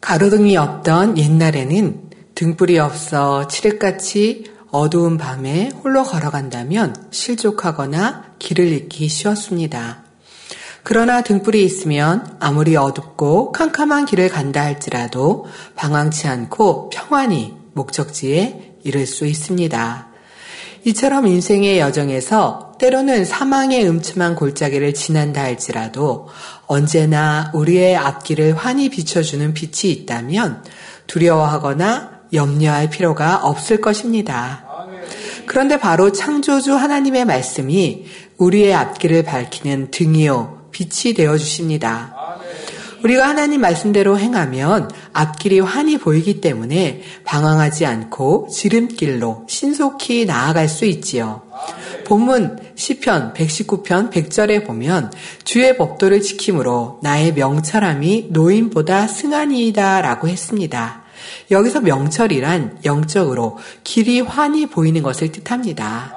가로등이 없던 옛날에는 등불이 없어 칠흑같이 어두운 밤에 홀로 걸어간다면 실족하거나 길을 잃기 쉬웠습니다. 그러나 등불이 있으면 아무리 어둡고 캄캄한 길을 간다 할지라도 방황치 않고 평안히 목적지에 이를 수 있습니다. 이처럼 인생의 여정에서 때로는 사망의 음침한 골짜기를 지난다 할지라도 언제나 우리의 앞길을 환히 비춰주는 빛이 있다면 두려워하거나 염려할 필요가 없을 것입니다. 그런데 바로 창조주 하나님의 말씀이 우리의 앞길을 밝히는 등이요, 빛이 되어 주십니다. 우리가 하나님 말씀대로 행하면 앞길이 환히 보이기 때문에 방황하지 않고 지름길로 신속히 나아갈 수 있지요. 본문 시편 119편 100절에 보면 주의 법도를 지킴으로 나의 명철함이 노인보다 승하니이다 라고 했습니다. 여기서 명철이란 영적으로 길이 환히 보이는 것을 뜻합니다.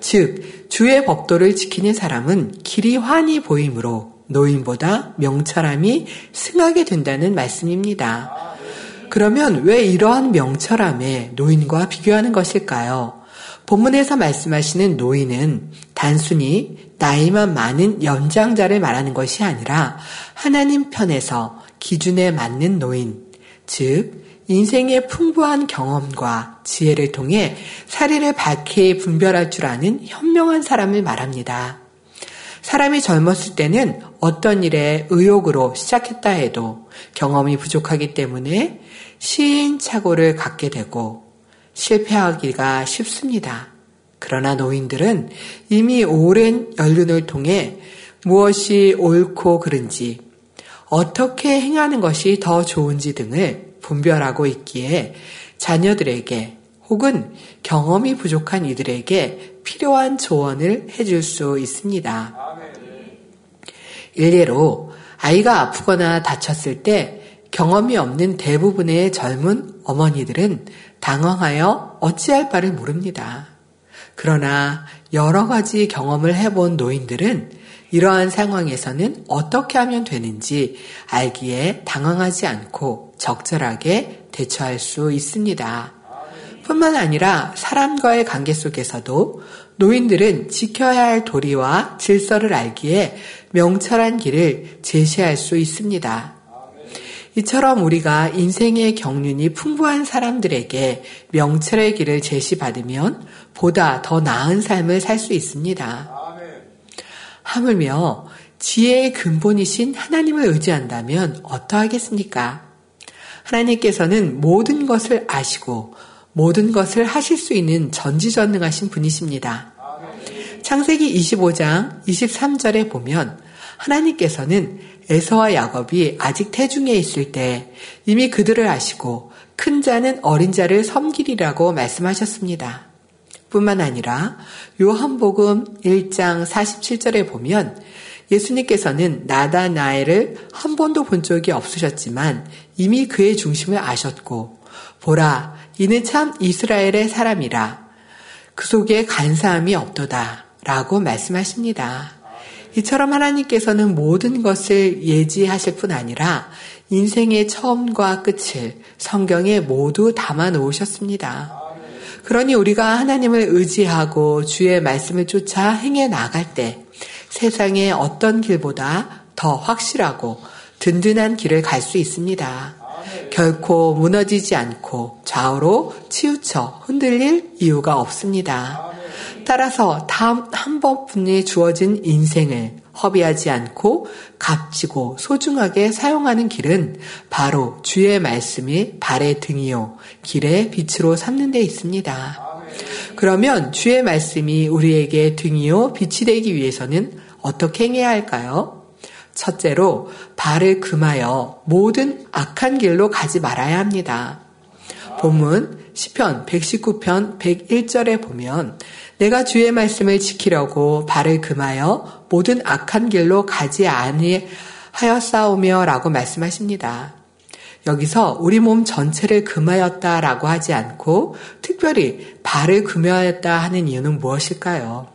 즉 주의 법도를 지키는 사람은 길이 환히 보이므로 노인보다 명철함이 승하게 된다는 말씀입니다. 그러면 왜 이러한 명철함에 노인과 비교하는 것일까요? 본문에서 말씀하시는 노인은 단순히 나이만 많은 연장자를 말하는 것이 아니라 하나님 편에서 기준에 맞는 노인, 즉 인생의 풍부한 경험과 지혜를 통해 사리를 밝게 분별할 줄 아는 현명한 사람을 말합니다. 사람이 젊었을 때는 어떤 일에 의욕으로 시작했다 해도 경험이 부족하기 때문에 시행착오를 갖게 되고 실패하기가 쉽습니다. 그러나 노인들은 이미 오랜 연륜을 통해 무엇이 옳고 그른지, 어떻게 행하는 것이 더 좋은지 등을 분별하고 있기에 자녀들에게 혹은 경험이 부족한 이들에게 필요한 조언을 해줄 수 있습니다. 일례로 아이가 아프거나 다쳤을 때 경험이 없는 대부분의 젊은 어머니들은 당황하여 어찌할 바를 모릅니다. 그러나 여러 가지 경험을 해본 노인들은 이러한 상황에서는 어떻게 하면 되는지 알기에 당황하지 않고 적절하게 대처할 수 있습니다. 뿐만 아니라 사람과의 관계 속에서도 노인들은 지켜야 할 도리와 질서를 알기에 명철한 길을 제시할 수 있습니다. 이처럼 우리가 인생의 경륜이 풍부한 사람들에게 명철의 길을 제시받으면 보다 더 나은 삶을 살 수 있습니다. 하물며 지혜의 근본이신 하나님을 의지한다면 어떠하겠습니까? 하나님께서는 모든 것을 아시고 모든 것을 하실 수 있는 전지전능하신 분이십니다. 창세기 25장 23절에 보면 하나님께서는 에서와 야곱이 아직 태중에 있을 때 이미 그들을 아시고 큰 자는 어린 자를 섬기리라고 말씀하셨습니다. 뿐만 아니라 요한복음 1장 47절에 보면 예수님께서는 나다나엘을 한 번도 본 적이 없으셨지만 이미 그의 중심을 아셨고 보라 이는 참 이스라엘의 사람이라. 그 속에 간사함이 없도다. 라고 말씀하십니다. 이처럼 하나님께서는 모든 것을 예지하실 뿐 아니라 인생의 처음과 끝을 성경에 모두 담아 놓으셨습니다. 그러니 우리가 하나님을 의지하고 주의 말씀을 쫓아 행해 나갈 때 세상의 어떤 길보다 더 확실하고 든든한 길을 갈 수 있습니다. 결코 무너지지 않고 좌우로 치우쳐 흔들릴 이유가 없습니다. 따라서 다음 한 번뿐에 주어진 인생을 허비하지 않고 값지고 소중하게 사용하는 길은 바로 주의 말씀이 발의 등이요 길의 빛으로 삼는 데 있습니다. 그러면 주의 말씀이 우리에게 등이요 빛이 되기 위해서는 어떻게 행해야 할까요? 첫째로 발을 금하여 모든 악한 길로 가지 말아야 합니다. 본문 시편 119편 101절에 보면 내가 주의 말씀을 지키려고 발을 금하여 모든 악한 길로 가지 아니하여 싸우며 라고 말씀하십니다. 여기서 우리 몸 전체를 금하였다 라고 하지 않고 특별히 발을 금하였다 하는 이유는 무엇일까요?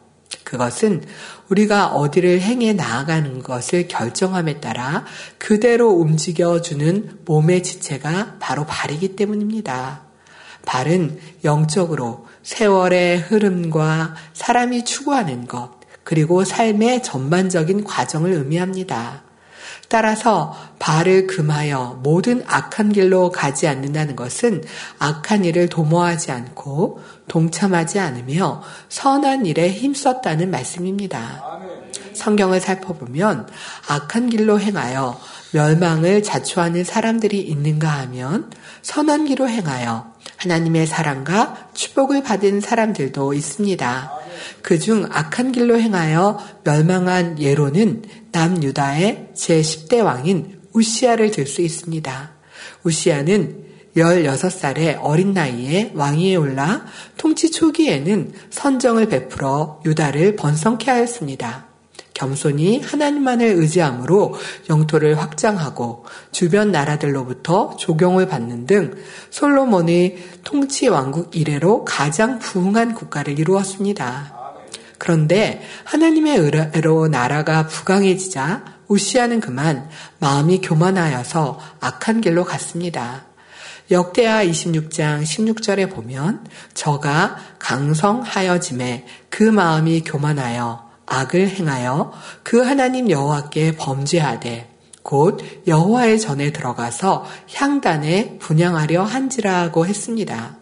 그것은 우리가 어디를 행해 나아가는 것을 결정함에 따라 그대로 움직여주는 몸의 지체가 바로 발이기 때문입니다. 발은 영적으로 세월의 흐름과 사람이 추구하는 것, 그리고 삶의 전반적인 과정을 의미합니다. 따라서 발을 금하여 모든 악한 길로 가지 않는다는 것은 악한 일을 도모하지 않고 동참하지 않으며 선한 일에 힘썼다는 말씀입니다. 성경을 살펴보면 악한 길로 행하여 멸망을 자초하는 사람들이 있는가 하면 선한 길로 행하여 하나님의 사랑과 축복을 받은 사람들도 있습니다. 그중 악한 길로 행하여 멸망한 예로는 남유다의 제10대 왕인 우시아를 들 수 있습니다. 우시아는 16살의 어린 나이에 왕위에 올라 통치 초기에는 선정을 베풀어 유다를 번성케 하였습니다. 겸손히 하나님만을 의지함으로 영토를 확장하고 주변 나라들로부터 조경을 받는 등 솔로몬의 통치 왕국 이래로 가장 부흥한 국가를 이루었습니다. 그런데 하나님의 의로 나라가 부강해지자 우시아는 그만 마음이 교만하여서 악한 길로 갔습니다. 역대하 26장 16절에 보면 저가 강성하여짐에 그 마음이 교만하여 악을 행하여 그 하나님 여호와께 범죄하되 곧 여호와의 전에 들어가서 향단에 분양하려 한지라고 했습니다.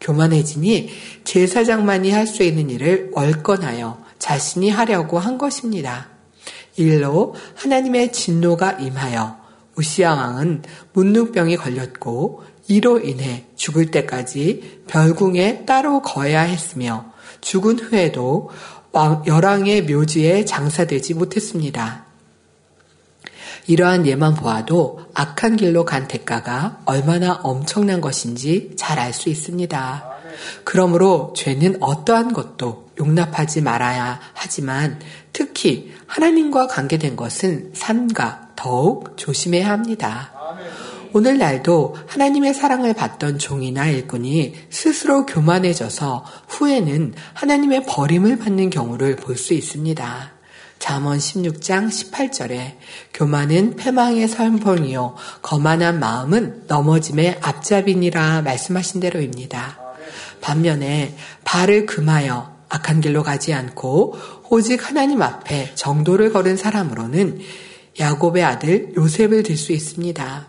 교만해지니 제사장만이 할 수 있는 일을 월권하여 자신이 하려고 한 것입니다. 일로 하나님의 진노가 임하여 우시아 왕은 문둥병이 걸렸고 이로 인해 죽을 때까지 별궁에 따로 거해야 했으며 죽은 후에도 열왕의 묘지에 장사되지 못했습니다. 이러한 예만 보아도 악한 길로 간 대가가 얼마나 엄청난 것인지 잘 알 수 있습니다. 그러므로 죄는 어떠한 것도 용납하지 말아야 하지만 특히 하나님과 관계된 것은 삼가 더욱 조심해야 합니다. 오늘날도 하나님의 사랑을 받던 종이나 일꾼이 스스로 교만해져서 후에는 하나님의 버림을 받는 경우를 볼 수 있습니다. 잠언 16장 18절에 교만은 패망의 선봉이요 거만한 마음은 넘어짐의 앞잡이니라 말씀하신 대로입니다. 반면에 발을 금하여 악한 길로 가지 않고 오직 하나님 앞에 정도를 걸은 사람으로는 야곱의 아들 요셉을 들 수 있습니다.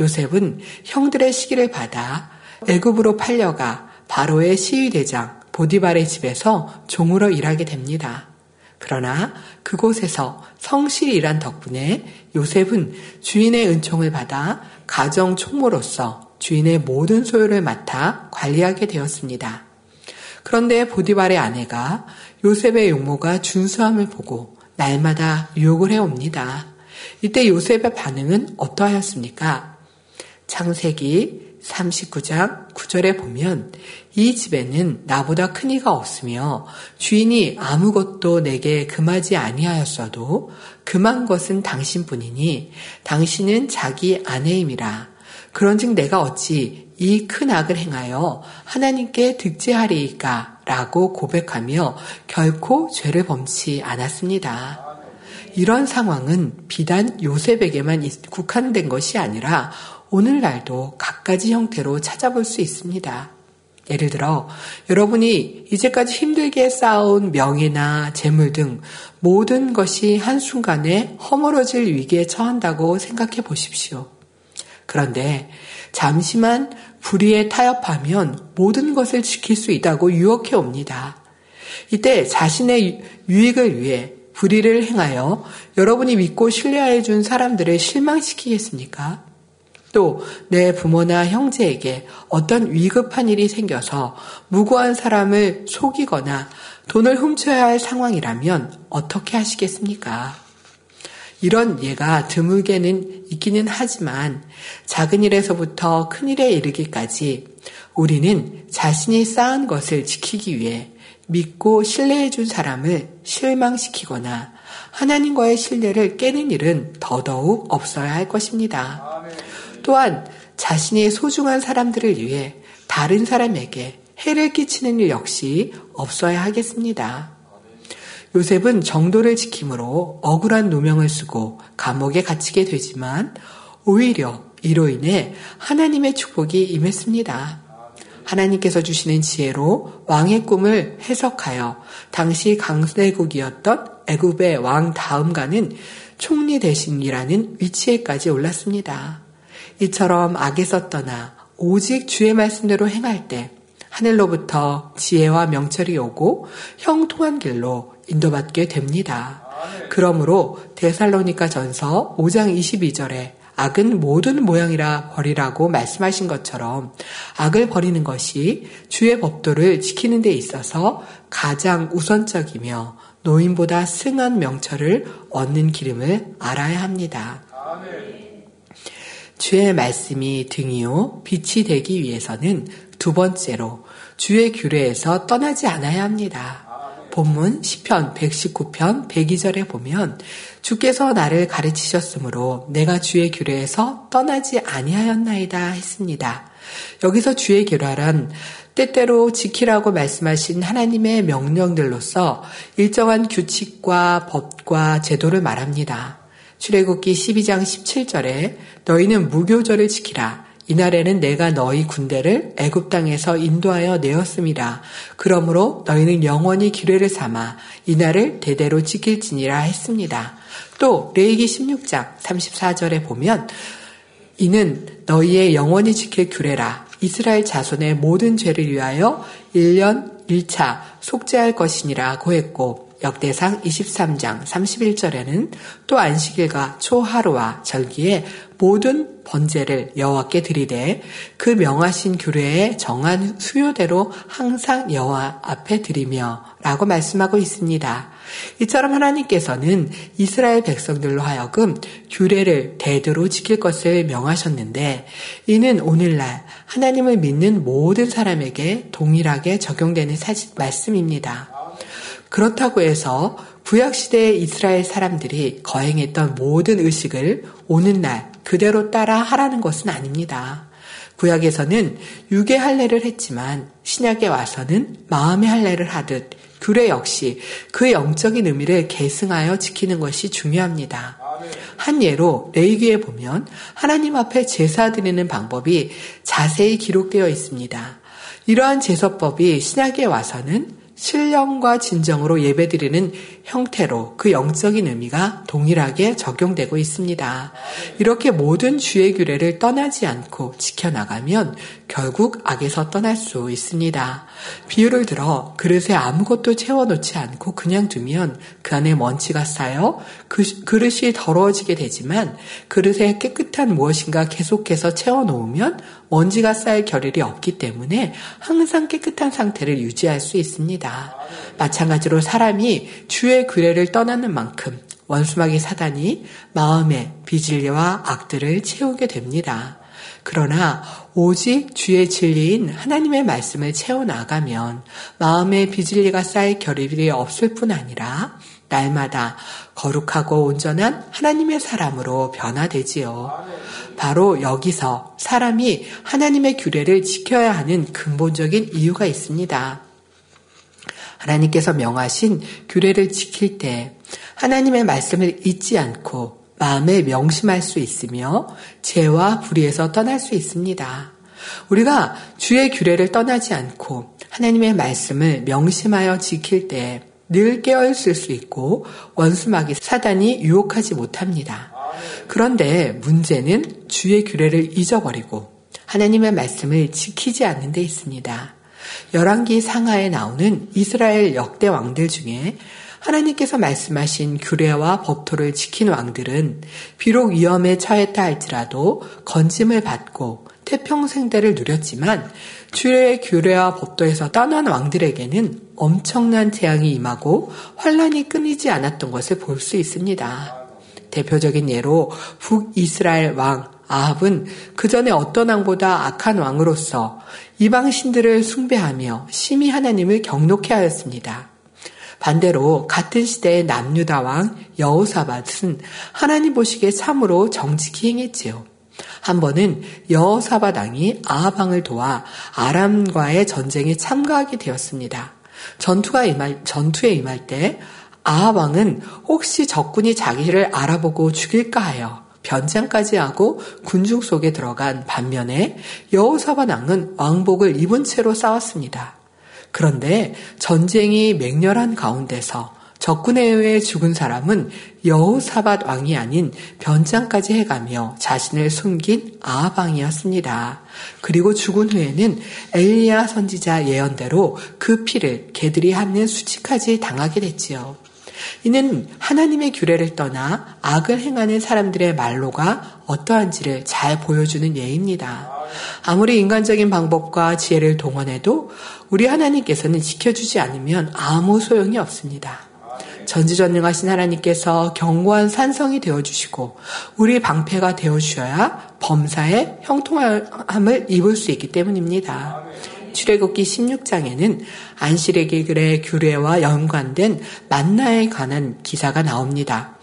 요셉은 형들의 시기를 받아 애굽으로 팔려가 바로의 시위대장 보디발의 집에서 종으로 일하게 됩니다. 그러나 그곳에서 성실히 일한 덕분에 요셉은 주인의 은총을 받아 가정 총무로서 주인의 모든 소유를 맡아 관리하게 되었습니다. 그런데 보디발의 아내가 요셉의 용모가 준수함을 보고 날마다 유혹을 해옵니다. 이때 요셉의 반응은 어떠하였습니까? 창세기 39장 9절에 보면 이 집에는 나보다 큰 이가 없으며 주인이 아무것도 내게 금하지 아니하였어도 금한 것은 당신뿐이니 당신은 자기 아내임이라. 그런즉 내가 어찌 이 큰 악을 행하여 하나님께 득제하리이까? 라고 고백하며 결코 죄를 범치 않았습니다. 이런 상황은 비단 요셉에게만 국한된 것이 아니라 오늘날도 갖가지 형태로 찾아볼 수 있습니다. 예를 들어 여러분이 이제까지 힘들게 쌓아온 명예나 재물 등 모든 것이 한순간에 허물어질 위기에 처한다고 생각해 보십시오. 그런데 잠시만 불의에 타협하면 모든 것을 지킬 수 있다고 유혹해 옵니다. 이때 자신의 유익을 위해 불의를 행하여 여러분이 믿고 신뢰해 준 사람들을 실망시키겠습니까? 또 내 부모나 형제에게 어떤 위급한 일이 생겨서 무고한 사람을 속이거나 돈을 훔쳐야 할 상황이라면 어떻게 하시겠습니까? 이런 예가 드물게는 있기는 하지만 작은 일에서부터 큰 일에 이르기까지 우리는 자신이 쌓은 것을 지키기 위해 믿고 신뢰해 준 사람을 실망시키거나 하나님과의 신뢰를 깨는 일은 더더욱 없어야 할 것입니다. 또한 자신의 소중한 사람들을 위해 다른 사람에게 해를 끼치는 일 역시 없어야 하겠습니다. 요셉은 정도를 지킴으로 억울한 누명을 쓰고 감옥에 갇히게 되지만 오히려 이로 인해 하나님의 축복이 임했습니다. 하나님께서 주시는 지혜로 왕의 꿈을 해석하여 당시 강대국이었던 애굽의 왕 다음가는 총리 대신이라는 위치에까지 올랐습니다. 이처럼 악에서 떠나 오직 주의 말씀대로 행할 때 하늘로부터 지혜와 명철이 오고 형통한 길로 인도받게 됩니다. 그러므로 데살로니가 전서 5장 22절에 악은 모든 모양이라 버리라고 말씀하신 것처럼 악을 버리는 것이 주의 법도를 지키는 데 있어서 가장 우선적이며 노인보다 승한 명철을 얻는 기름을 알아야 합니다. 주의 말씀이 등이요 빛이 되기 위해서는 두 번째로 주의 규례에서 떠나지 않아야 합니다. 본문 10편 119편 102절에 보면 주께서 나를 가르치셨으므로 내가 주의 규례에서 떠나지 아니하였나이다 했습니다. 여기서 주의 규례란 때때로 지키라고 말씀하신 하나님의 명령들로서 일정한 규칙과 법과 제도를 말합니다. 출애굽기 12장 17절에 너희는 무교절을 지키라. 이날에는 내가 너희 군대를 애굽 땅에서 인도하여 내었습니다. 그러므로 너희는 영원히 기뢰를 삼아 이날을 대대로 지킬지니라 했습니다. 또 레이기 16장 34절에 보면 이는 너희의 영원히 지킬 규례라 이스라엘 자손의 모든 죄를 위하여 1년 1차 속죄할 것이니라고 했고 역대상 23장 31절에는 또 안식일과 초하루와 절기에 모든 번제를 여호와께 드리되 그 명하신 규례에 정한 수요대로 항상 여호와 앞에 드리며 라고 말씀하고 있습니다. 이처럼 하나님께서는 이스라엘 백성들로 하여금 규례를 대대로 지킬 것을 명하셨는데 이는 오늘날 하나님을 믿는 모든 사람에게 동일하게 적용되는 사실, 말씀입니다. 그렇다고 해서 구약시대의 이스라엘 사람들이 거행했던 모든 의식을 오는 날 그대로 따라 하라는 것은 아닙니다. 구약에서는 육의 할례를 했지만 신약에 와서는 마음의 할례를 하듯 규례 역시 그 영적인 의미를 계승하여 지키는 것이 중요합니다. 한 예로 레이기에 보면 하나님 앞에 제사 드리는 방법이 자세히 기록되어 있습니다. 이러한 제사법이 신약에 와서는 신령과 진정으로 예배드리는 형태로 그 영적인 의미가 동일하게 적용되고 있습니다. 이렇게 모든 주의 규례를 떠나지 않고 지켜나가면 결국 악에서 떠날 수 있습니다. 비유를 들어 그릇에 아무것도 채워놓지 않고 그냥 두면 그 안에 먼지가 쌓여 그 그릇이 더러워지게 되지만 그릇에 깨끗한 무엇인가 계속해서 채워놓으면 먼지가 쌓일 겨를이 없기 때문에 항상 깨끗한 상태를 유지할 수 있습니다. 마찬가지로 사람이 주의 규례를 떠나는 만큼 원수마귀 사단이 마음의 비질리와 악들을 채우게 됩니다. 그러나 오직 주의 진리인 하나님의 말씀을 채워나가면 마음의 비질리가 쌓일 결의이 없을 뿐 아니라 날마다 거룩하고 온전한 하나님의 사람으로 변화되지요. 바로 여기서 사람이 하나님의 규례를 지켜야 하는 근본적인 이유가 있습니다. 하나님께서 명하신 규례를 지킬 때 하나님의 말씀을 잊지 않고 마음에 명심할 수 있으며 죄와 불의에서 떠날 수 있습니다. 우리가 주의 규례를 떠나지 않고 하나님의 말씀을 명심하여 지킬 때 늘 깨어 있을 수 있고 원수막이 사단이 유혹하지 못합니다. 그런데 문제는 주의 규례를 잊어버리고 하나님의 말씀을 지키지 않는 데 있습니다. 열왕기 상하에 나오는 이스라엘 역대 왕들 중에 하나님께서 말씀하신 규례와 법토를 지킨 왕들은 비록 위험에 처했다 할지라도 건짐을 받고 태평생대를 누렸지만 주의 규례와 법도에서 떠난 왕들에게는 엄청난 재앙이 임하고 환란이 끊이지 않았던 것을 볼 수 있습니다. 대표적인 예로 북이스라엘 왕 아합은 그 전에 어떤 왕보다 악한 왕으로서 이방 신들을 숭배하며 심히 하나님을 경록해 하였습니다. 반대로 같은 시대의 남유다 왕 여호사밧은 하나님 보시기에 참으로 정직히 행했지요. 한 번은 여호사밧 왕이 아합 왕을 도와 아람과의 전쟁에 참가하게 되었습니다. 전투가 임할, 전투에 임할 때 아합 왕은 혹시 적군이 자기를 알아보고 죽일까 하여 변장까지 하고 군중 속에 들어간 반면에 여호사밧 왕은 왕복을 입은 채로 싸웠습니다. 그런데 전쟁이 맹렬한 가운데서 적군에 의해 죽은 사람은 여호사밧 왕이 아닌 변장까지 해가며 자신을 숨긴 아합 왕이었습니다. 그리고 죽은 후에는 엘리야 선지자 예언대로 그 피를 개들이 함는 수치까지 당하게 됐지요. 이는 하나님의 규례를 떠나 악을 행하는 사람들의 말로가 어떠한지를 잘 보여주는 예입니다. 아무리 인간적인 방법과 지혜를 동원해도 우리 하나님께서는 지켜주지 않으면 아무 소용이 없습니다. 전지전능하신 하나님께서 견고한 산성이 되어주시고 우리 방패가 되어주셔야 범사에 형통함을 입을 수 있기 때문입니다. 출애굽기 16장에는 안실의 글의 규례와 연관된 만나에 관한 기사가 나옵니다.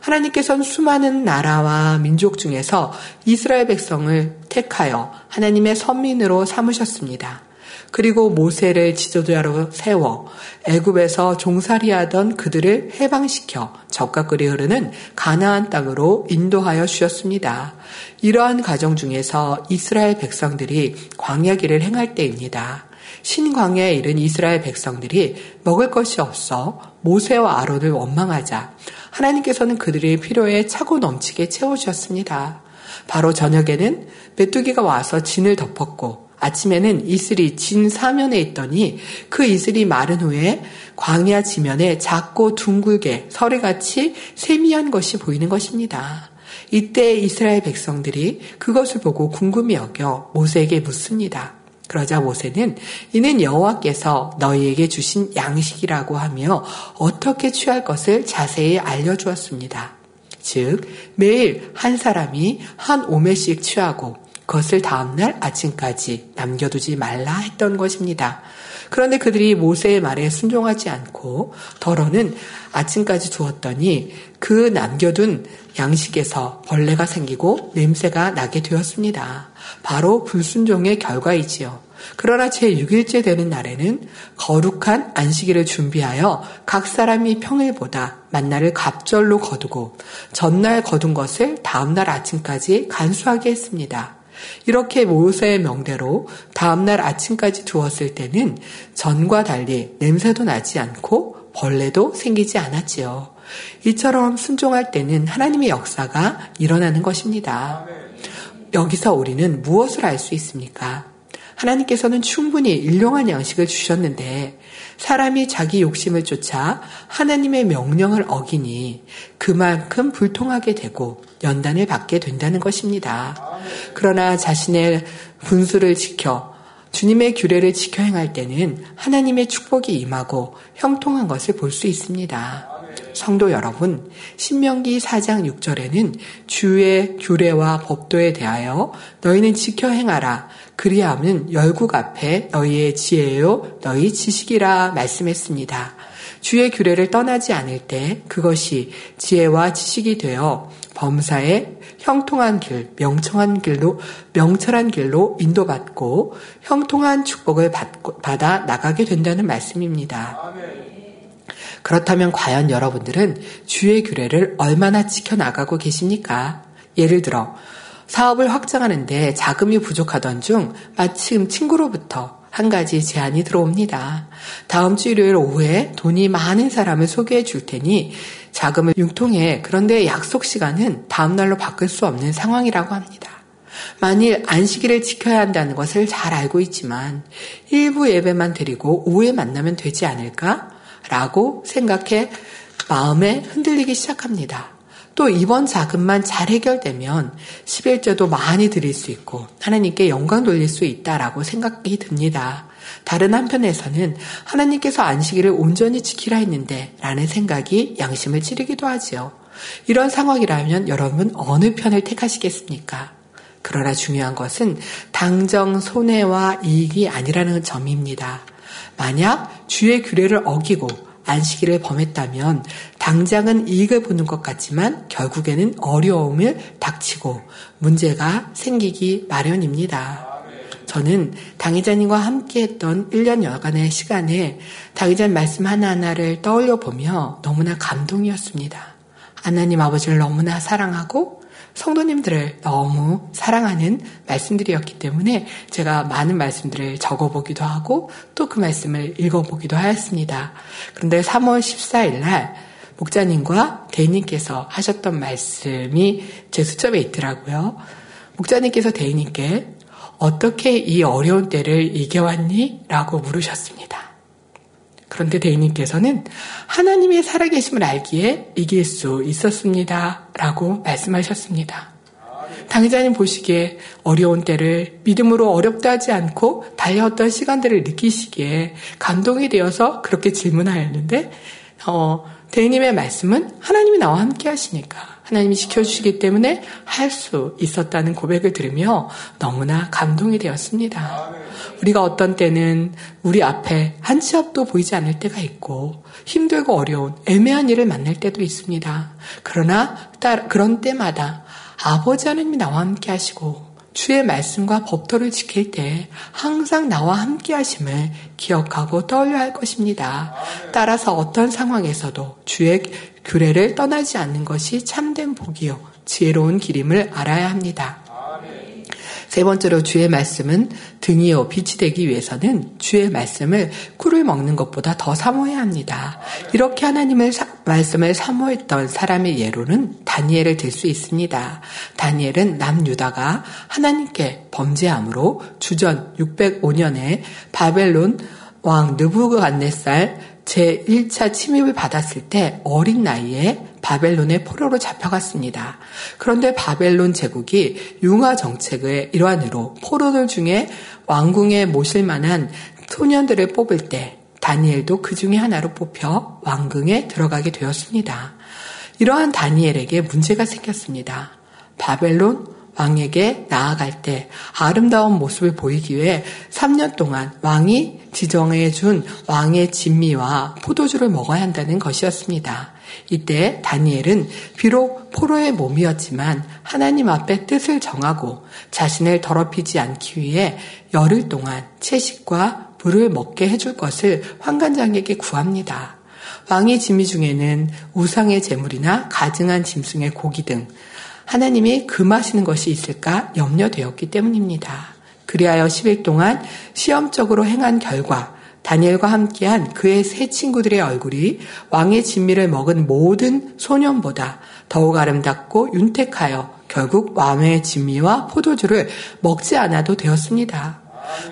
하나님께서는 수많은 나라와 민족 중에서 이스라엘 백성을 택하여 하나님의 선민으로 삼으셨습니다. 그리고 모세를 지도자로 세워 애굽에서 종살이하던 그들을 해방시켜 적각거리 흐르는 가나안 땅으로 인도하여 주셨습니다. 이러한 과정 중에서 이스라엘 백성들이 광야길을 행할 때입니다. 신광야에 이른 이스라엘 백성들이 먹을 것이 없어 모세와 아론을 원망하자 하나님께서는 그들의 필요에 차고 넘치게 채워주셨습니다. 바로 저녁에는 메뚜기가 와서 진을 덮었고 아침에는 이슬이 진 사면에 있더니 그 이슬이 마른 후에 광야 지면에 작고 둥글게 서리같이 세미한 것이 보이는 것입니다. 이때 이스라엘 백성들이 그것을 보고 궁금히 여겨 모세에게 묻습니다. 그러자 모세는 이는 여호와께서 너희에게 주신 양식이라고 하며 어떻게 취할 것을 자세히 알려주었습니다. 즉 매일 한 사람이 한 오매씩 취하고 그것을 다음날 아침까지 남겨두지 말라 했던 것입니다. 그런데 그들이 모세의 말에 순종하지 않고 덜어는 아침까지 두었더니 그 남겨둔 양식에서 벌레가 생기고 냄새가 나게 되었습니다. 바로 불순종의 결과이지요. 그러나 제6일째 되는 날에는 거룩한 안식일을 준비하여 각 사람이 평일보다 만날을 갑절로 거두고 전날 거둔 것을 다음날 아침까지 간수하게 했습니다. 이렇게 모세의 명대로 다음날 아침까지 두었을 때는 전과 달리 냄새도 나지 않고 벌레도 생기지 않았지요. 이처럼 순종할 때는 하나님의 역사가 일어나는 것입니다. 여기서 우리는 무엇을 알 수 있습니까? 하나님께서는 충분히 일용한 양식을 주셨는데 사람이 자기 욕심을 쫓아 하나님의 명령을 어기니 그만큼 불통하게 되고 연단을 받게 된다는 것입니다. 그러나 자신의 분수를 지켜 주님의 규례를 지켜 행할 때는 하나님의 축복이 임하고 형통한 것을 볼 수 있습니다. 성도 여러분, 신명기 4장 6절에는 주의 규례와 법도에 대하여 너희는 지켜 행하라. 그리하면 열국 앞에 너희의 지혜요, 너희 지식이라 말씀했습니다. 주의 규례를 떠나지 않을 때 그것이 지혜와 지식이 되어 범사에 형통한 길, 명청한 길로, 명철한 길로 인도받고 형통한 축복을 받고, 받아 나가게 된다는 말씀입니다. 그렇다면 과연 여러분들은 주의 규례를 얼마나 지켜나가고 계십니까? 예를 들어, 사업을 확장하는데 자금이 부족하던 중 마침 친구로부터 한 가지 제안이 들어옵니다. 다음 주 일요일 오후에 돈이 많은 사람을 소개해 줄 테니 자금을 융통해 그런데 약속 시간은 다음날로 바꿀 수 없는 상황이라고 합니다. 만일 안식일을 지켜야 한다는 것을 잘 알고 있지만 일부 예배만 드리고 오후에 만나면 되지 않을까? 라고 생각해 마음에 흔들리기 시작합니다. 또 이번 자금만 잘 해결되면 11조도 많이 드릴 수 있고 하나님께 영광 돌릴 수 있다라고 생각이 듭니다. 다른 한편에서는 하나님께서 안식일을 온전히 지키라 했는데 라는 생각이 양심을 찌르기도 하지요. 이런 상황이라면 여러분 어느 편을 택하시겠습니까? 그러나 중요한 것은 당정 손해와 이익이 아니라는 점입니다. 만약 주의 규례를 어기고 안식일을 범했다면 당장은 이익을 보는 것 같지만 결국에는 어려움을 닥치고 문제가 생기기 마련입니다. 저는 당의자님과 함께 했던 1년 여간의 시간에 당의자님 말씀 하나하나를 떠올려 보며 너무나 감동이었습니다. 하나님 아버지를 너무나 사랑하고 성도님들을 너무 사랑하는 말씀들이었기 때문에 제가 많은 말씀들을 적어보기도 하고 또 그 말씀을 읽어보기도 하였습니다. 그런데 3월 14일 날 목자님과 대인님께서 하셨던 말씀이 제 수첩에 있더라고요. 목자님께서 대인님께 어떻게 이 어려운 때를 이겨왔니? 라고 물으셨습니다. 그런데 대인님께서는 하나님의 살아계심을 알기에 이길 수 있었습니다. 라고 말씀하셨습니다. 당자님 보시기에 어려운 때를 믿음으로 어렵다 하지 않고 달려왔던 시간들을 느끼시기에 감동이 되어서 그렇게 질문하였는데, 어, 대인님의 말씀은 하나님이 나와 함께 하시니까 하나님이 지켜주시기 때문에 할 수 있었다는 고백을 들으며 너무나 감동이 되었습니다. 우리가 어떤 때는 우리 앞에 한 치 앞도 보이지 않을 때가 있고 힘들고 어려운 애매한 일을 만날 때도 있습니다. 그러나 그런 때마다 아버지 하나님이 나와 함께 하시고 주의 말씀과 법도를 지킬 때 항상 나와 함께 하심을 기억하고 떠올려 할 것입니다. 따라서 어떤 상황에서도 주의 규례를 떠나지 않는 것이 참된 복이요. 지혜로운 길임을 알아야 합니다. 세 번째로 주의 말씀은 등이요 빛이 되기 위해서는 주의 말씀을 꿀을 먹는 것보다 더 사모해야 합니다. 이렇게 하나님의 사, 말씀을 사모했던 사람의 예로는 다니엘을 들 수 있습니다. 다니엘은 남유다가 하나님께 범죄함으로 주전 605년에 바벨론 왕 느부갓네살 제 1차 침입을 받았을 때 어린 나이에 바벨론의 포로로 잡혀갔습니다. 그런데 바벨론 제국이 융화 정책의 일환으로 포로들 중에 왕궁에 모실 만한 소년들을 뽑을 때 다니엘도 그 중에 하나로 뽑혀 왕궁에 들어가게 되었습니다. 이러한 다니엘에게 문제가 생겼습니다. 바벨론 왕에게 나아갈 때 아름다운 모습을 보이기 위해 3년 동안 왕이 지정해 준 왕의 진미와 포도주를 먹어야 한다는 것이었습니다. 이때 다니엘은 비록 포로의 몸이었지만 하나님 앞에 뜻을 정하고 자신을 더럽히지 않기 위해 열흘 동안 채식과 물을 먹게 해줄 것을 환관장에게 구합니다. 왕의 진미 중에는 우상의 재물이나 가증한 짐승의 고기 등 하나님이 금하시는 것이 있을까 염려되었기 때문입니다. 그리하여 10일 동안 시험적으로 행한 결과 다니엘과 함께한 그의 세 친구들의 얼굴이 왕의 진미를 먹은 모든 소년보다 더욱 아름답고 윤택하여 결국 왕의 진미와 포도주를 먹지 않아도 되었습니다.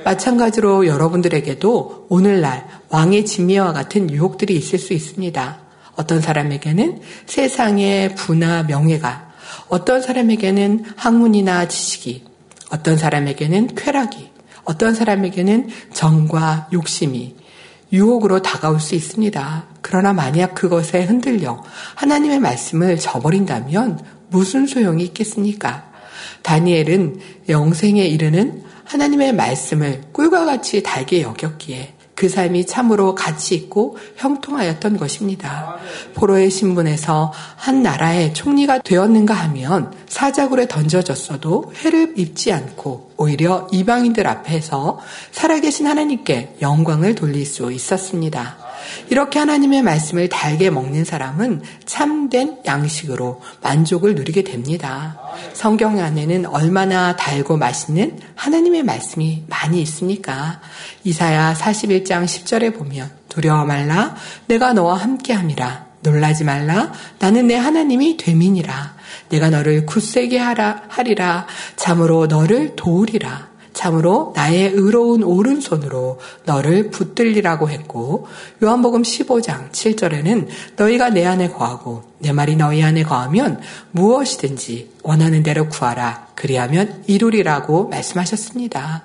마찬가지로 여러분들에게도 오늘날 왕의 진미와 같은 유혹들이 있을 수 있습니다. 어떤 사람에게는 세상의 부나 명예가 어떤 사람에게는 학문이나 지식이, 어떤 사람에게는 쾌락이, 어떤 사람에게는 정과 욕심이 유혹으로 다가올 수 있습니다. 그러나 만약 그것에 흔들려 하나님의 말씀을 저버린다면 무슨 소용이 있겠습니까? 다니엘은 영생에 이르는 하나님의 말씀을 꿀과 같이 달게 여겼기에 그 삶이 참으로 가치 있고 형통하였던 것입니다. 포로의 신분에서 한 나라의 총리가 되었는가 하면 사자굴에 던져졌어도 해를 입지 않고 오히려 이방인들 앞에서 살아계신 하나님께 영광을 돌릴 수 있었습니다. 이렇게 하나님의 말씀을 달게 먹는 사람은 참된 양식으로 만족을 누리게 됩니다. 성경 안에는 얼마나 달고 맛있는 하나님의 말씀이 많이 있습니까? 이사야 41장 10절에 보면 두려워 말라 내가 너와 함께 함이라 놀라지 말라 나는 내 하나님이 되민이라 내가 너를 굳세게 하라 하리라 참으로 너를 도우리라 참으로 나의 의로운 오른손으로 너를 붙들리라고 했고 요한복음 15장 7절에는 너희가 내 안에 거하고 내 말이 너희 안에 거하면 무엇이든지 원하는 대로 구하라 그리하면 이루리라고 말씀하셨습니다.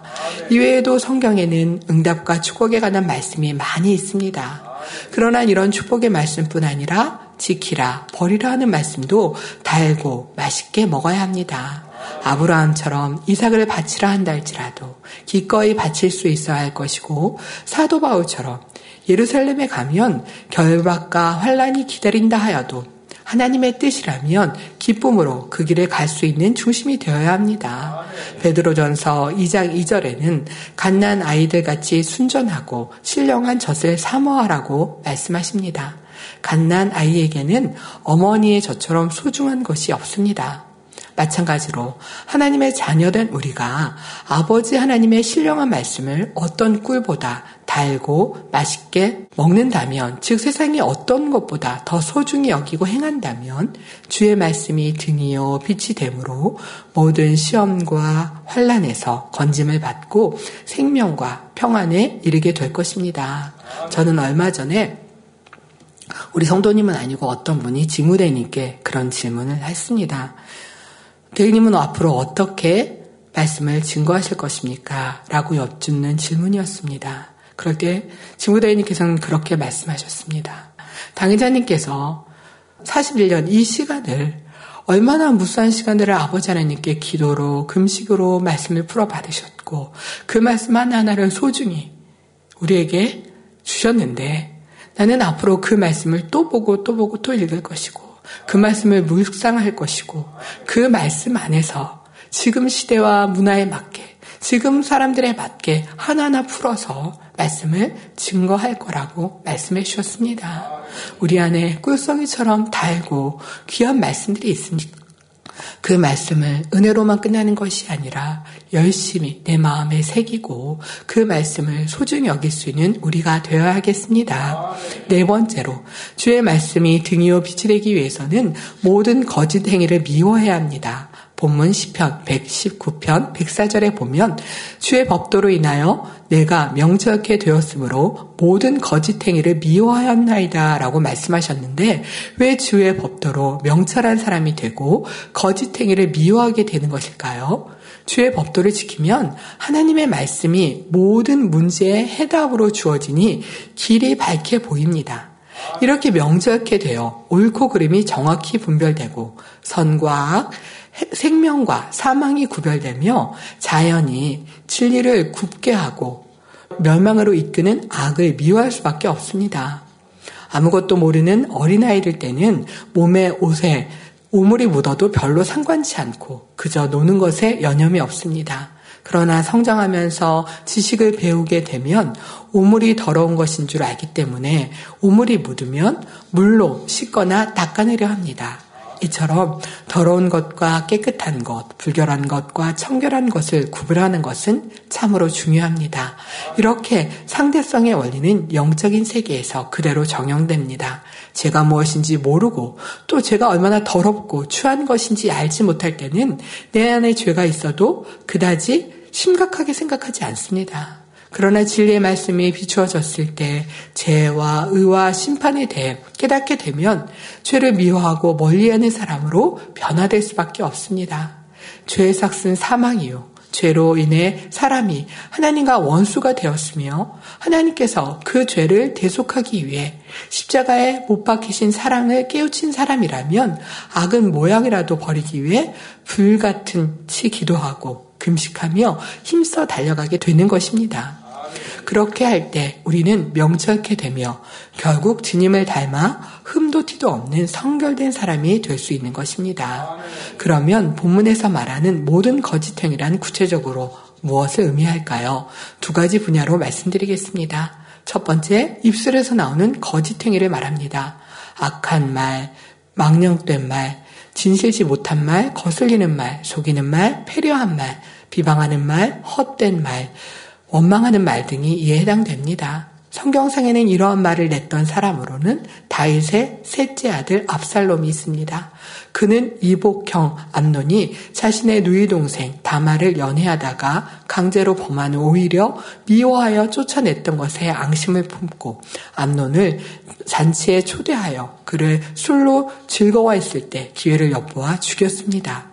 이외에도 성경에는 응답과 축복에 관한 말씀이 많이 있습니다. 그러나 이런 축복의 말씀뿐 아니라 지키라, 버리라 하는 말씀도 달고 맛있게 먹어야 합니다. 아브라함처럼 이삭을 바치라 한다 할지라도 기꺼이 바칠 수 있어야 할 것이고 사도 바울처럼 예루살렘에 가면 결박과 환란이 기다린다 하여도 하나님의 뜻이라면 기쁨으로 그 길에 갈 수 있는 중심이 되어야 합니다. 베드로전서 2장 2절에는 갓난 아이들 같이 순전하고 신령한 젖을 사모하라고 말씀하십니다. 갓난 아이에게는 어머니의 젖처럼 소중한 것이 없습니다. 마찬가지로 하나님의 자녀된 우리가 아버지 하나님의 신령한 말씀을 어떤 꿀보다 달고 맛있게 먹는다면, 즉 세상이 어떤 것보다 더 소중히 여기고 행한다면 주의 말씀이 등이요 빛이 되므로 모든 시험과 환란에서 건짐을 받고 생명과 평안에 이르게 될 것입니다. 저는 얼마 전에 우리 성도님은 아니고 어떤 분이 직무대님께 그런 질문을 했습니다. 대리님은 앞으로 어떻게 말씀을 증거하실 것입니까? 라고 여쭙는 질문이었습니다. 그럴 때 직무대리님께서는 그렇게 말씀하셨습니다. 당의자님께서 41년 이 시간을 얼마나 무수한 시간들을 아버지 하나님께 기도로 금식으로 말씀을 풀어 받으셨고 그 말씀 하나하나를 소중히 우리에게 주셨는데 나는 앞으로 그 말씀을 또 보고 또 보고 또 읽을 것이고 그 말씀을 묵상할 것이고 그 말씀 안에서 지금 시대와 문화에 맞게 지금 사람들에 맞게 하나하나 풀어서 말씀을 증거할 거라고 말씀해 주셨습니다. 우리 안에 꿀송이처럼 달고 귀한 말씀들이 있습니다. 그 말씀을 은혜로만 끝나는 것이 아니라 열심히 내 마음에 새기고 그 말씀을 소중히 여길 수 있는 우리가 되어야 하겠습니다. 네 번째로 주의 말씀이 등이요 빛이 되기 위해서는 모든 거짓 행위를 미워해야 합니다. 본문 10편 119편 104절에 보면 주의 법도로 인하여 내가 명철케 되었으므로 모든 거짓 행위를 미워하였나이다 라고 말씀하셨는데 왜 주의 법도로 명철한 사람이 되고 거짓 행위를 미워하게 되는 것일까요? 주의 법도를 지키면 하나님의 말씀이 모든 문제의 해답으로 주어지니 길이 밝게 보입니다. 이렇게 명철케 되어 옳고 그름이 정확히 분별되고 선과 악, 생명과 사망이 구별되며 자연이 진리를 굽게 하고 멸망으로 이끄는 악을 미워할 수밖에 없습니다. 아무것도 모르는 어린아이들 때는 몸에 옷에 오물이 묻어도 별로 상관치 않고 그저 노는 것에 여념이 없습니다. 그러나 성장하면서 지식을 배우게 되면 오물이 더러운 것인 줄 알기 때문에 오물이 묻으면 물로 씻거나 닦아내려 합니다. 이처럼 더러운 것과 깨끗한 것, 불결한 것과 청결한 것을 구분하는 것은 참으로 중요합니다. 이렇게 상대성의 원리는 영적인 세계에서 그대로 정형됩니다. 제가 무엇인지 모르고 또 제가 얼마나 더럽고 추한 것인지 알지 못할 때는 내 안에 죄가 있어도 그다지 심각하게 생각하지 않습니다. 그러나 진리의 말씀이 비추어졌을 때 죄와 의와 심판에 대해 깨닫게 되면 죄를 미워하고 멀리하는 사람으로 변화될 수밖에 없습니다. 죄의 삭은 사망이요. 죄로 인해 사람이 하나님과 원수가 되었으며 하나님께서 그 죄를 대속하기 위해 십자가에 못 박히신 사랑을 깨우친 사람이라면 악은 모양이라도 버리기 위해 불같은 치 기도하고 금식하며 힘써 달려가게 되는 것입니다. 그렇게 할 때 우리는 명철케 되며 결국 주님을 닮아 흠도 티도 없는 성결된 사람이 될 수 있는 것입니다. 그러면 본문에서 말하는 모든 거짓 행위란 구체적으로 무엇을 의미할까요? 두 가지 분야로 말씀드리겠습니다. 첫 번째, 입술에서 나오는 거짓 행위를 말합니다. 악한 말, 망령된 말, 진실지 못한 말, 거슬리는 말, 속이는 말, 패려한 말, 비방하는 말, 헛된 말, 원망하는 말 등이 이에 해당됩니다. 성경상에는 이러한 말을 냈던 사람으로는 다윗의 셋째 아들 압살롬이 있습니다. 그는 이복형 암논이 자신의 누이 동생 다마를 연애하다가 강제로 범하는 오히려 미워하여 쫓아냈던 것에 앙심을 품고 암논을 잔치에 초대하여 그를 술로 즐거워했을 때 기회를 엿보아 죽였습니다.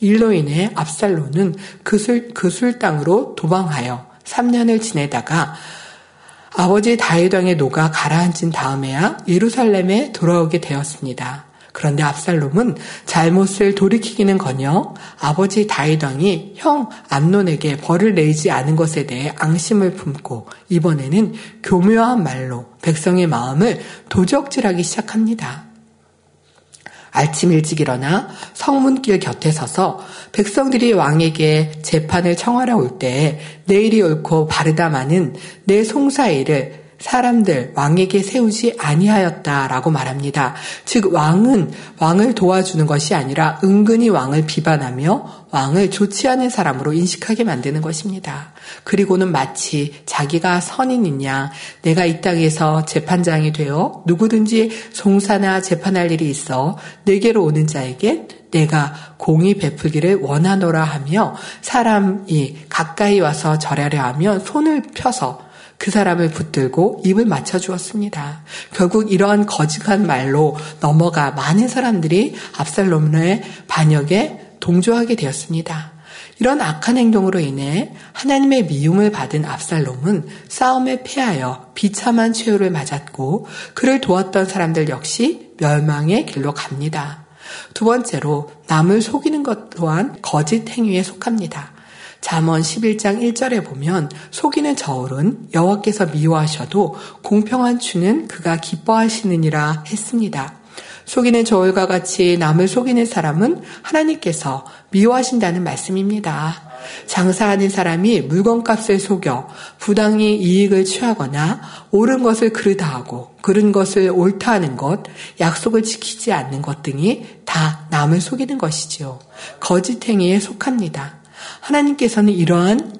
일로 인해 압살론은 그술, 그술 땅으로 도망하여 3년을 지내다가 아버지 다윗왕의 노가 가라앉은 다음에야 예루살렘에 돌아오게 되었습니다. 그런데 압살롬은 잘못을 돌이키기는커녕 아버지 다윗왕이 형 암논에게 벌을 내지 않은 것에 대해 앙심을 품고 이번에는 교묘한 말로 백성의 마음을 도적질하기 시작합니다. 아침 일찍 일어나 성문길 곁에 서서 백성들이 왕에게 재판을 청하러 올때 내일이 옳고 바르다 마는 내 송사일을 사람들 왕에게 세우지 아니하였다라고 말합니다. 즉 왕은 왕을 도와주는 것이 아니라 은근히 왕을 비판하며 왕을 좋지 않은 사람으로 인식하게 만드는 것입니다. 그리고는 마치 자기가 선인인 양 내가 이 땅에서 재판장이 되어 누구든지 송사나 재판할 일이 있어 내게로 오는 자에게 내가 공의 베풀기를 원하노라 하며 사람이 가까이 와서 절하려 하면 손을 펴서 그 사람을 붙들고 입을 맞춰 주었습니다. 결국 이러한 거짓한 말로 넘어가 많은 사람들이 압살롬의 반역에 동조하게 되었습니다. 이런 악한 행동으로 인해 하나님의 미움을 받은 압살롬은 싸움에 패하여 비참한 최후를 맞았고 그를 도왔던 사람들 역시 멸망의 길로 갑니다. 두 번째로 남을 속이는 것 또한 거짓 행위에 속합니다. 잠언 11장 1절에 보면 속이는 저울은 여호와께서 미워하셔도 공평한 추는 그가 기뻐하시느니라 했습니다. 속이는 저울과 같이 남을 속이는 사람은 하나님께서 미워하신다는 말씀입니다. 장사하는 사람이 물건값을 속여 부당히 이익을 취하거나 옳은 것을 그르다 하고 그른 것을 옳다 하는 것, 약속을 지키지 않는 것 등이 다 남을 속이는 것이지요. 거짓 행위에 속합니다. 하나님께서는 이러한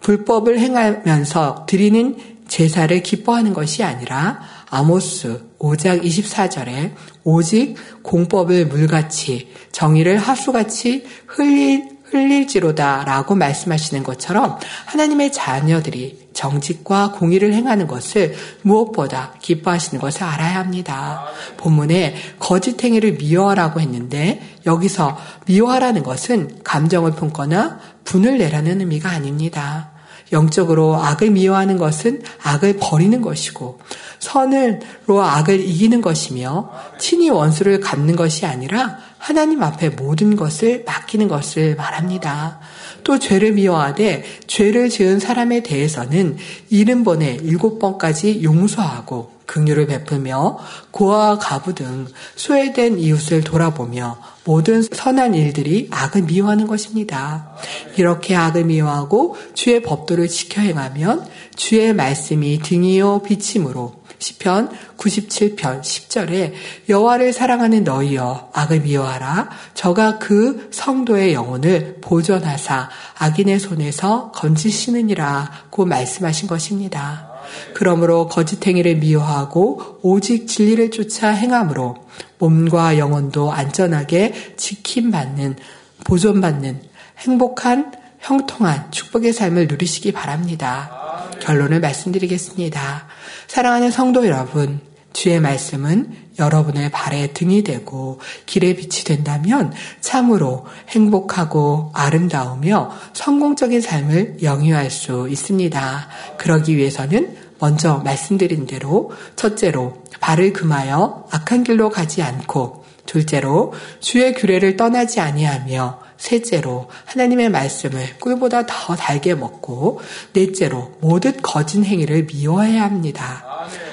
불법을 행하면서 드리는 제사를 기뻐하는 것이 아니라 아모스 5장 24절에 오직 공법을 물같이 정의를 하수같이 흘릴 흘릴지로다 라고 말씀하시는 것처럼 하나님의 자녀들이 정직과 공의를 행하는 것을 무엇보다 기뻐하시는 것을 알아야 합니다. 본문에 거짓 행위를 미워하라고 했는데 여기서 미워하라는 것은 감정을 품거나 분을 내라는 의미가 아닙니다. 영적으로 악을 미워하는 것은 악을 버리는 것이고 선으로 악을 이기는 것이며 친히 원수를 갚는 것이 아니라 하나님 앞에 모든 것을 맡기는 것을 말합니다. 또 죄를 미워하되 죄를 지은 사람에 대해서는 일흔 번에 일곱 번까지 용서하고 긍휼을 베풀며 고아와 가부 등 소외된 이웃을 돌아보며 모든 선한 일들이 악을 미워하는 것입니다. 이렇게 악을 미워하고 주의 법도를 지켜 행하면 주의 말씀이 등이요 빛이므로 시편 97편 10절에 여호와를 사랑하는 너희여 악을 미워하라 저가 그 성도의 영혼을 보존하사 악인의 손에서 건지시느니라고 말씀하신 것입니다. 그러므로 거짓 행위를 미워하고 오직 진리를 쫓아 행함으로 몸과 영혼도 안전하게 지킴받는 보존받는 행복한 형통한 축복의 삶을 누리시기 바랍니다. 결론을 말씀드리겠습니다. 사랑하는 성도 여러분, 주의 말씀은 여러분의 발에 등이 되고 길의 빛이 된다면 참으로 행복하고 아름다우며 성공적인 삶을 영위할 수 있습니다. 그러기 위해서는 먼저 말씀드린 대로 첫째로 발을 금하여 악한 길로 가지 않고 둘째로 주의 규례를 떠나지 아니하며 셋째로 하나님의 말씀을 꿀보다 더 달게 먹고 넷째로 모든 거짓 행위를 미워해야 합니다.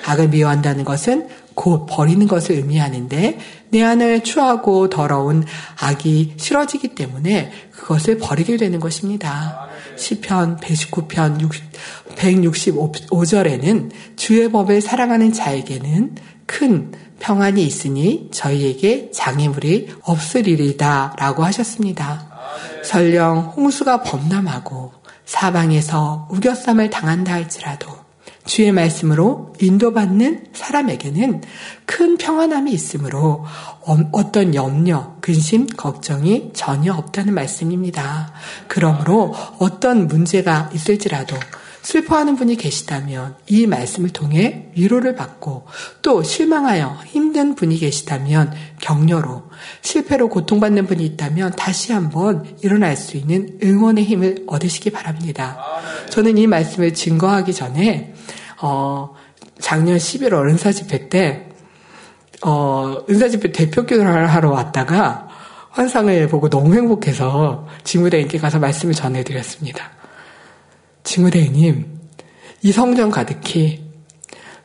악을 미워한다는 것은 곧 버리는 것을 의미하는데 내 안을 추하고 더러운 악이 싫어지기 때문에 그것을 버리게 되는 것입니다. 시편 119편 165절에는 주의 법을 사랑하는 자에게는 큰 평안이 있으니 저희에게 장애물이 없으리리다 라고 하셨습니다. 설령 홍수가 범람하고 사방에서 우겨쌈을 당한다 할지라도 주의 말씀으로 인도받는 사람에게는 큰 평안함이 있으므로 어떤 염려, 근심, 걱정이 전혀 없다는 말씀입니다. 그러므로 어떤 문제가 있을지라도 슬퍼하는 분이 계시다면 이 말씀을 통해 위로를 받고 또 실망하여 힘든 분이 계시다면 격려로 실패로 고통받는 분이 있다면 다시 한번 일어날 수 있는 응원의 힘을 얻으시기 바랍니다. 저는 이 말씀을 증거하기 전에 어, 작년 11월 은사 집회 때 어, 은사 집회 대표 교를 하러 왔다가 환상을 보고 너무 행복해서 지무대인께 가서 말씀을 전해드렸습니다. 지무대님, 이 성전 가득히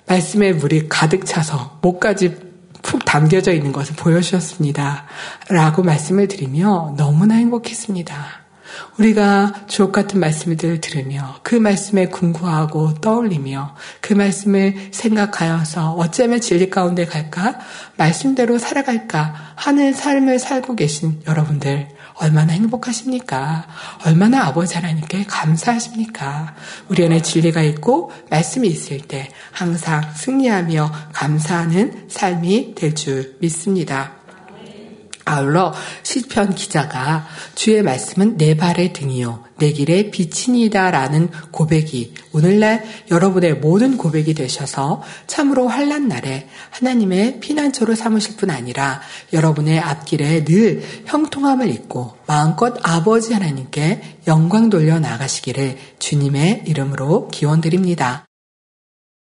말씀의 물이 가득 차서 목까지 푹 담겨져 있는 것을 보여주셨습니다. 라고 말씀을 드리며 너무나 행복했습니다. 우리가 주옥 같은 말씀들을 들으며 그 말씀에 궁구하고 떠올리며 그 말씀을 생각하여서 어쩌면 진리 가운데 갈까? 말씀대로 살아갈까? 하는 삶을 살고 계신 여러분들 얼마나 행복하십니까? 얼마나 아버지 하나님께 감사하십니까? 우리 안에 진리가 있고 말씀이 있을 때 항상 승리하며 감사하는 삶이 될 줄 믿습니다. 아울러 시편 기자가 주의 말씀은 내 발의 등이요 내 길의 빛이니다라는 고백이 오늘날 여러분의 모든 고백이 되셔서 참으로 환란 날에 하나님의 피난처로 삼으실 뿐 아니라 여러분의 앞길에 늘 형통함을 입고 마음껏 아버지 하나님께 영광 돌려 나가시기를 주님의 이름으로 기원드립니다.